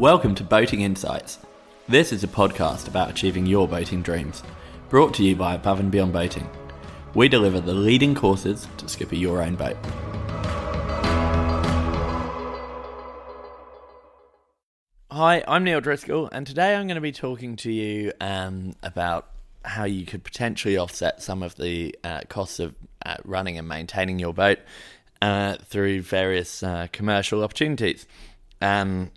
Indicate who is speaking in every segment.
Speaker 1: Welcome to Boating Insights. This is a podcast about achieving your boating dreams, brought to you by Above and Beyond Boating. We deliver the leading courses to skipper your own boat. Hi, I'm Neil Driscoll, and today I'm going to be talking to you um, about how you could potentially offset some of the uh, costs of uh, running and maintaining your boat uh, through various uh, commercial opportunities um,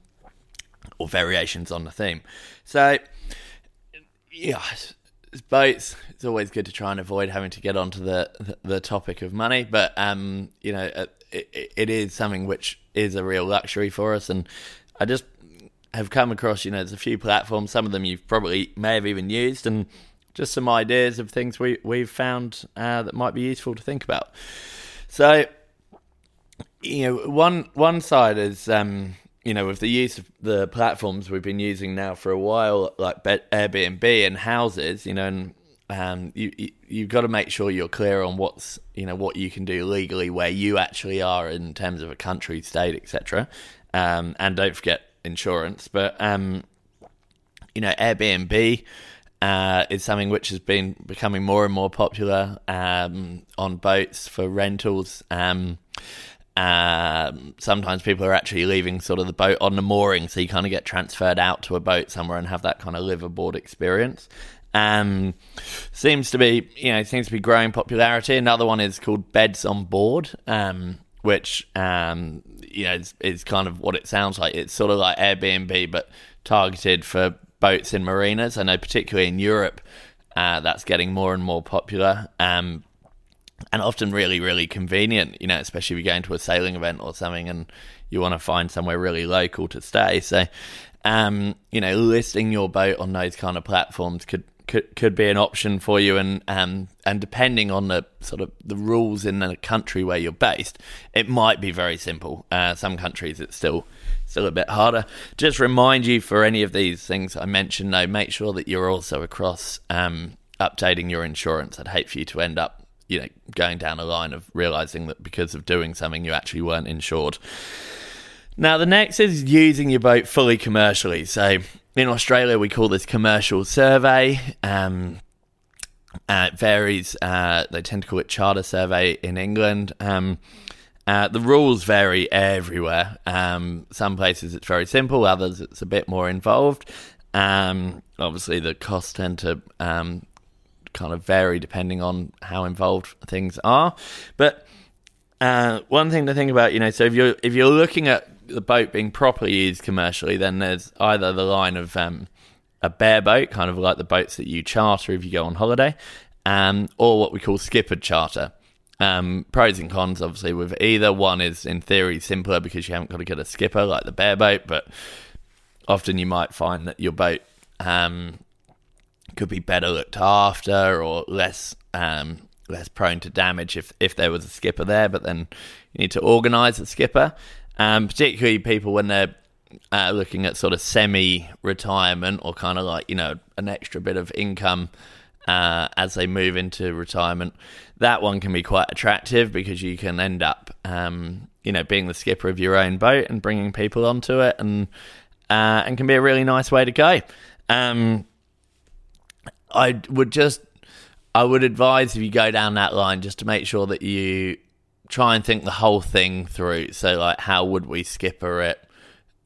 Speaker 1: or variations on the theme. So, yeah, boats. It's always good to try and avoid having to get onto the the topic of money, but um, you know, uh, it, it is something which is a real luxury for us, and I just have come across, you know, there's a few platforms. Some of them you've probably may have even used, and just some ideas of things we we've found uh, that might be useful to think about. So, you know, one one side is um, you know with the use of the platforms we've been using now for a while, like Airbnb and houses, you know, and um, you, you you've got to make sure you're clear on what's you know what you can do legally where you actually are in terms of a country, state, etc. Um, and don't forget insurance. But um, you know, Airbnb uh, is something which has been becoming more and more popular um, on boats for rentals. Um, um, sometimes people are actually leaving sort of the boat on the mooring, so you kind of get transferred out to a boat somewhere and have that kind of live aboard experience. Um, seems to be, you know, seems to be growing popularity. Another one is called Beds on Board, um, which, um, you know, is, is, kind of what it sounds like. It's sort of like Airbnb, but targeted for boats in marinas. I know, particularly in Europe, uh, that's getting more and more popular. Um, and often really, really convenient, you know, especially if you're going to a sailing event or something and you want to find somewhere really local to stay. So, um, you know, listing your boat on those kind of platforms could could could be an option for you and um and depending on the sort of the rules in the country where you're based it might be very simple uh, some countries it's still still a bit harder. Just remind you for any of these things I mentioned, though, make sure that you're also across um, updating your insurance. I'd hate for you to end up, you know, going down a line of realizing that because of doing something you actually weren't insured. Now, the next is using your boat fully commercially. So, in Australia, we call this commercial survey. Um, uh, it varies. Uh, they tend to call it charter survey in England. Um, uh, the rules vary everywhere. Um, some places it's very simple, others it's a bit more involved. Um, obviously, the costs tend to um, kind of vary depending on how involved things are. But uh, one thing to think about, you know, so if you're if you're looking at the boat being properly used commercially, then there's either the line of um, a bareboat, kind of like the boats that you charter if you go on holiday, um, or what we call skippered charter. Um, pros and cons, obviously, with either one is in theory simpler because you haven't got to get a skipper like the bare boat, but often you might find that your boat um, could be better looked after or less um, less prone to damage if if there was a skipper there. But then you need to organise a skipper, um, particularly people when they're uh, looking at sort of semi-retirement or kind of like you know an extra bit of income uh, as they move into retirement. That one can be quite attractive because you can end up, um, you know, being the skipper of your own boat and bringing people onto it, and uh, and can be a really nice way to go. Um, I would just, I would advise if you go down that line, just to make sure that you try and think the whole thing through. So, like, how would we skipper it?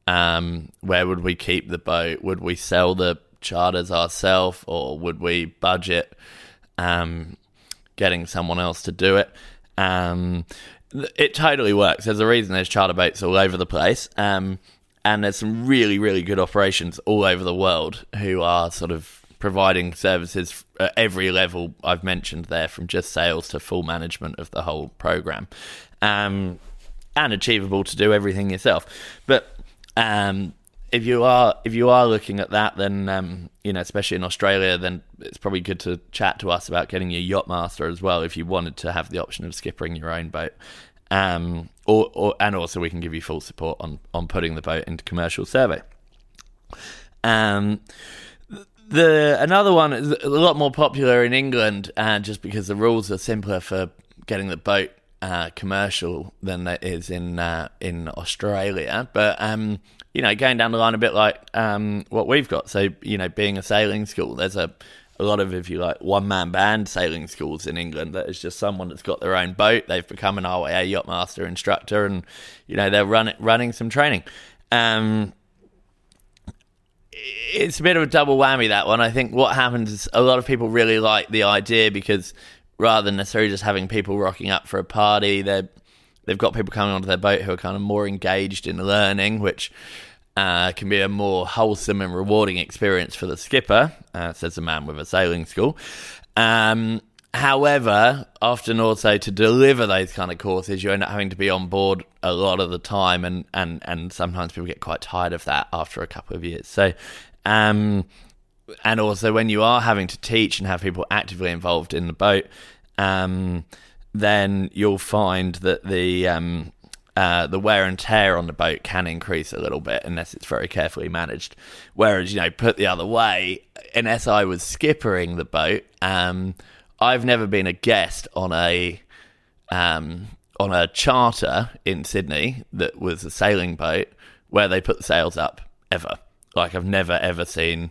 Speaker 1: Um, where would we keep the boat? Would we sell the charters ourselves, or would we budget um, getting someone else to do it? Um, it totally works. There's a reason there's charter boats all over the place, um, and there's some really, really good operations all over the world who are sort of providing services at every level I've mentioned there, from just sales to full management of the whole program, um, and achievable to do everything yourself. But um, if you are if you are looking at that, then um, you know, especially in Australia, then it's probably good to chat to us about getting your yacht master as well if you wanted to have the option of skippering your own boat. Um, or, or and also we can give you full support on on putting the boat into commercial survey. Um, the another one is a lot more popular in England, uh, just because the rules are simpler for getting the boat uh, commercial than it is in uh, in Australia. But um, you know, going down the line a bit like um, what we've got. So you know, being a sailing school, there's a a lot of, if you like, one man band sailing schools in England that is just someone that's got their own boat. They've become an RYA yachtmaster instructor, and you know they're running running some training. Um, it's a bit of a double whammy that one. I think what happens is a lot of people really like the idea because rather than necessarily just having people rocking up for a party, they they've got people coming onto their boat who are kind of more engaged in learning, which uh, can be a more wholesome and rewarding experience for the skipper, uh, says a man with a sailing school. Um, however, often also to deliver those kind of courses, you end up having to be on board a lot of the time, and, and, and sometimes people get quite tired of that after a couple of years. So, um, and also when you are having to teach and have people actively involved in the boat, um, then you'll find that the um, uh, the wear and tear on the boat can increase a little bit unless it's very carefully managed. Whereas, you know, put the other way, unless I was skippering the boat, um, I've never been a guest on a um, on a charter in Sydney that was a sailing boat where they put the sails up ever. Like I've never ever seen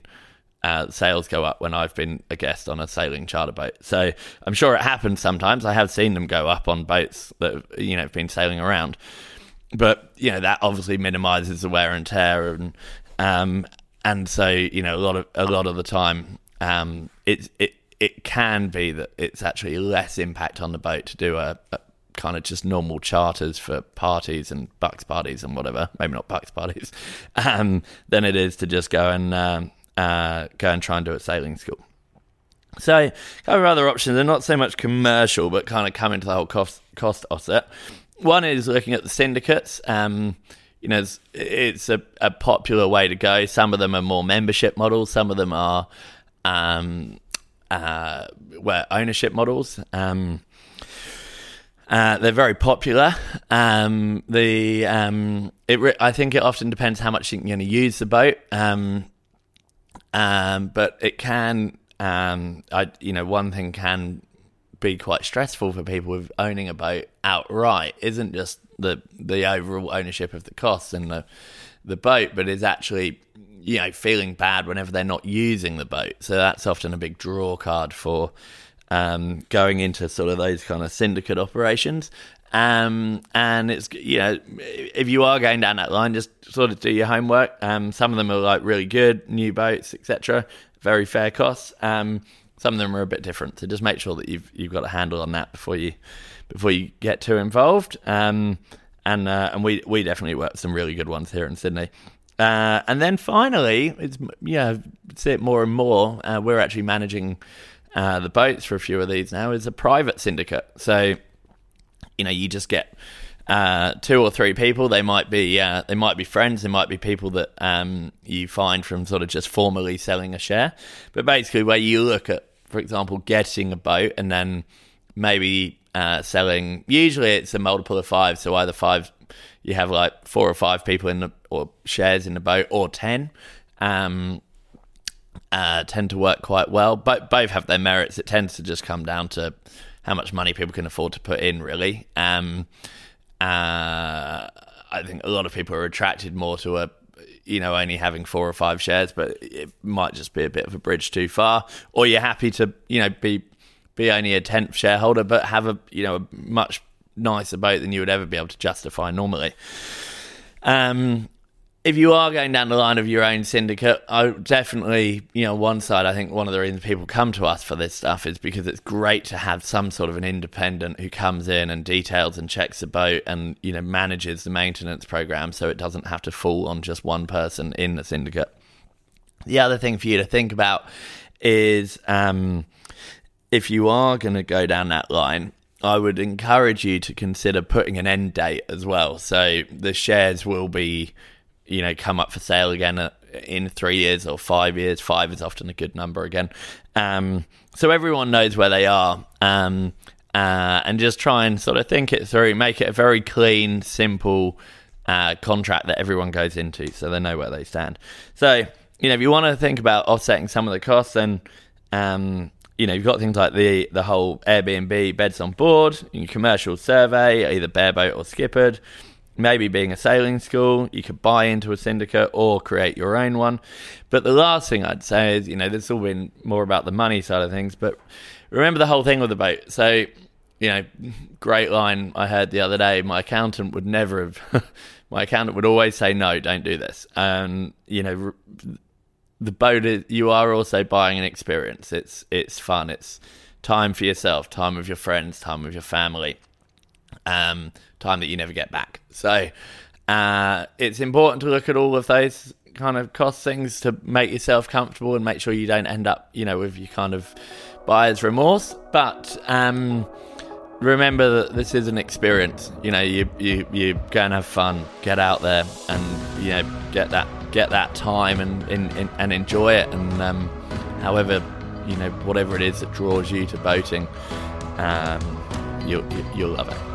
Speaker 1: uh, sails go up when I've been a guest on a sailing charter boat. So I'm sure it happens sometimes. I have seen them go up on boats that you know have been sailing around, but you know that obviously minimises the wear and tear, and um, and so you know a lot of a lot of the time um, it it it can be that it's actually less impact on the boat to do a, a kind of just normal charters for parties and bucks parties and whatever, maybe not bucks parties, um, than it is to just go and um, uh, go and try and do a sailing school. So, kind of other options. They're not so much commercial, but kind of come into the whole cost cost offset. One is looking at the syndicates. Um, you know, it's, it's a, a, popular way to go. Some of them are more membership models. Some of them are um, uh, where ownership models. Um, uh, they're very popular. Um, the um, it re- I think it often depends how much you're going to use the boat. Um, um, but it can, um, I you know, one thing can be quite stressful for people with owning a boat outright. Isn't just the the overall ownership of the costs and the the boat, but is actually you know feeling bad whenever they're not using the boat. So that's often a big draw card for um, going into sort of those kind of syndicate operations. Um, and it's you know if you are going down that line, just sort of do your homework. Um, some of them are like really good new boats, etc. Very fair costs. Um, some of them are a bit different, so just make sure that you've you've got a handle on that before you before you get too involved. Um, and uh, and we we definitely work with some really good ones here in Sydney. Uh, and then finally, it's yeah, see it more and more. Uh, we're actually managing uh, the boats for a few of these now. Is a private syndicate, so you know, you just get uh, two or three people. They might be uh, they might be friends. They might be people that um, you find from sort of just formally selling a share. But basically, where you look at, for example, getting a boat and then maybe uh, selling. Usually, it's a multiple of five. So either five, you have like four or five people in the or shares in the boat, or ten. Um, uh, tend to work quite well. But both have their merits. It tends to just come down to how much money people can afford to put in, really. Um, uh, I think a lot of people are attracted more to a, you know, only having four or five shares, but it might just be a bit of a bridge too far. Or you're happy to, you know, be be only a tenth shareholder, but have a, you know, a much nicer boat than you would ever be able to justify normally. Um, if you are going down the line of your own syndicate, I definitely, you know, one side, I think one of the reasons people come to us for this stuff is because it's great to have some sort of an independent who comes in and details and checks the boat and, you know, manages the maintenance program so it doesn't have to fall on just one person in the syndicate. The other thing for you to think about is um, if you are going to go down that line, I would encourage you to consider putting an end date as well. So the shares will be you know, come up for sale again in three years or five years. Five is often a good number again. Um, so everyone knows where they are. Um, uh, and just try and sort of think it through, make it a very clean, simple uh, contract that everyone goes into so they know where they stand. So, you know, if you want to think about offsetting some of the costs, then um, you know, you've got things like the the whole Airbnb beds on board, commercial survey, either bareboat or skippered. Maybe being a sailing school, you could buy into a syndicate or create your own one. But the last thing I'd say is, you know, this all been more about the money side of things. But remember the whole thing with the boat. So, you know, great line I heard the other day. My accountant would never have. my accountant would always say, "No, don't do this." And you know, the boat is, you are also buying an experience. It's it's fun. It's time for yourself, time with your friends, time with your family, um, time that you never get back. So uh, it's important to look at all of those kind of cost things to make yourself comfortable and make sure you don't end up, you know, with your kind of buyer's remorse. But um, remember that this is an experience. You know, you you you go and have fun, get out there, and you know, get that get that time and and, and enjoy it. And um, however, you know, whatever it is that draws you to boating, um, you'll you'll love it.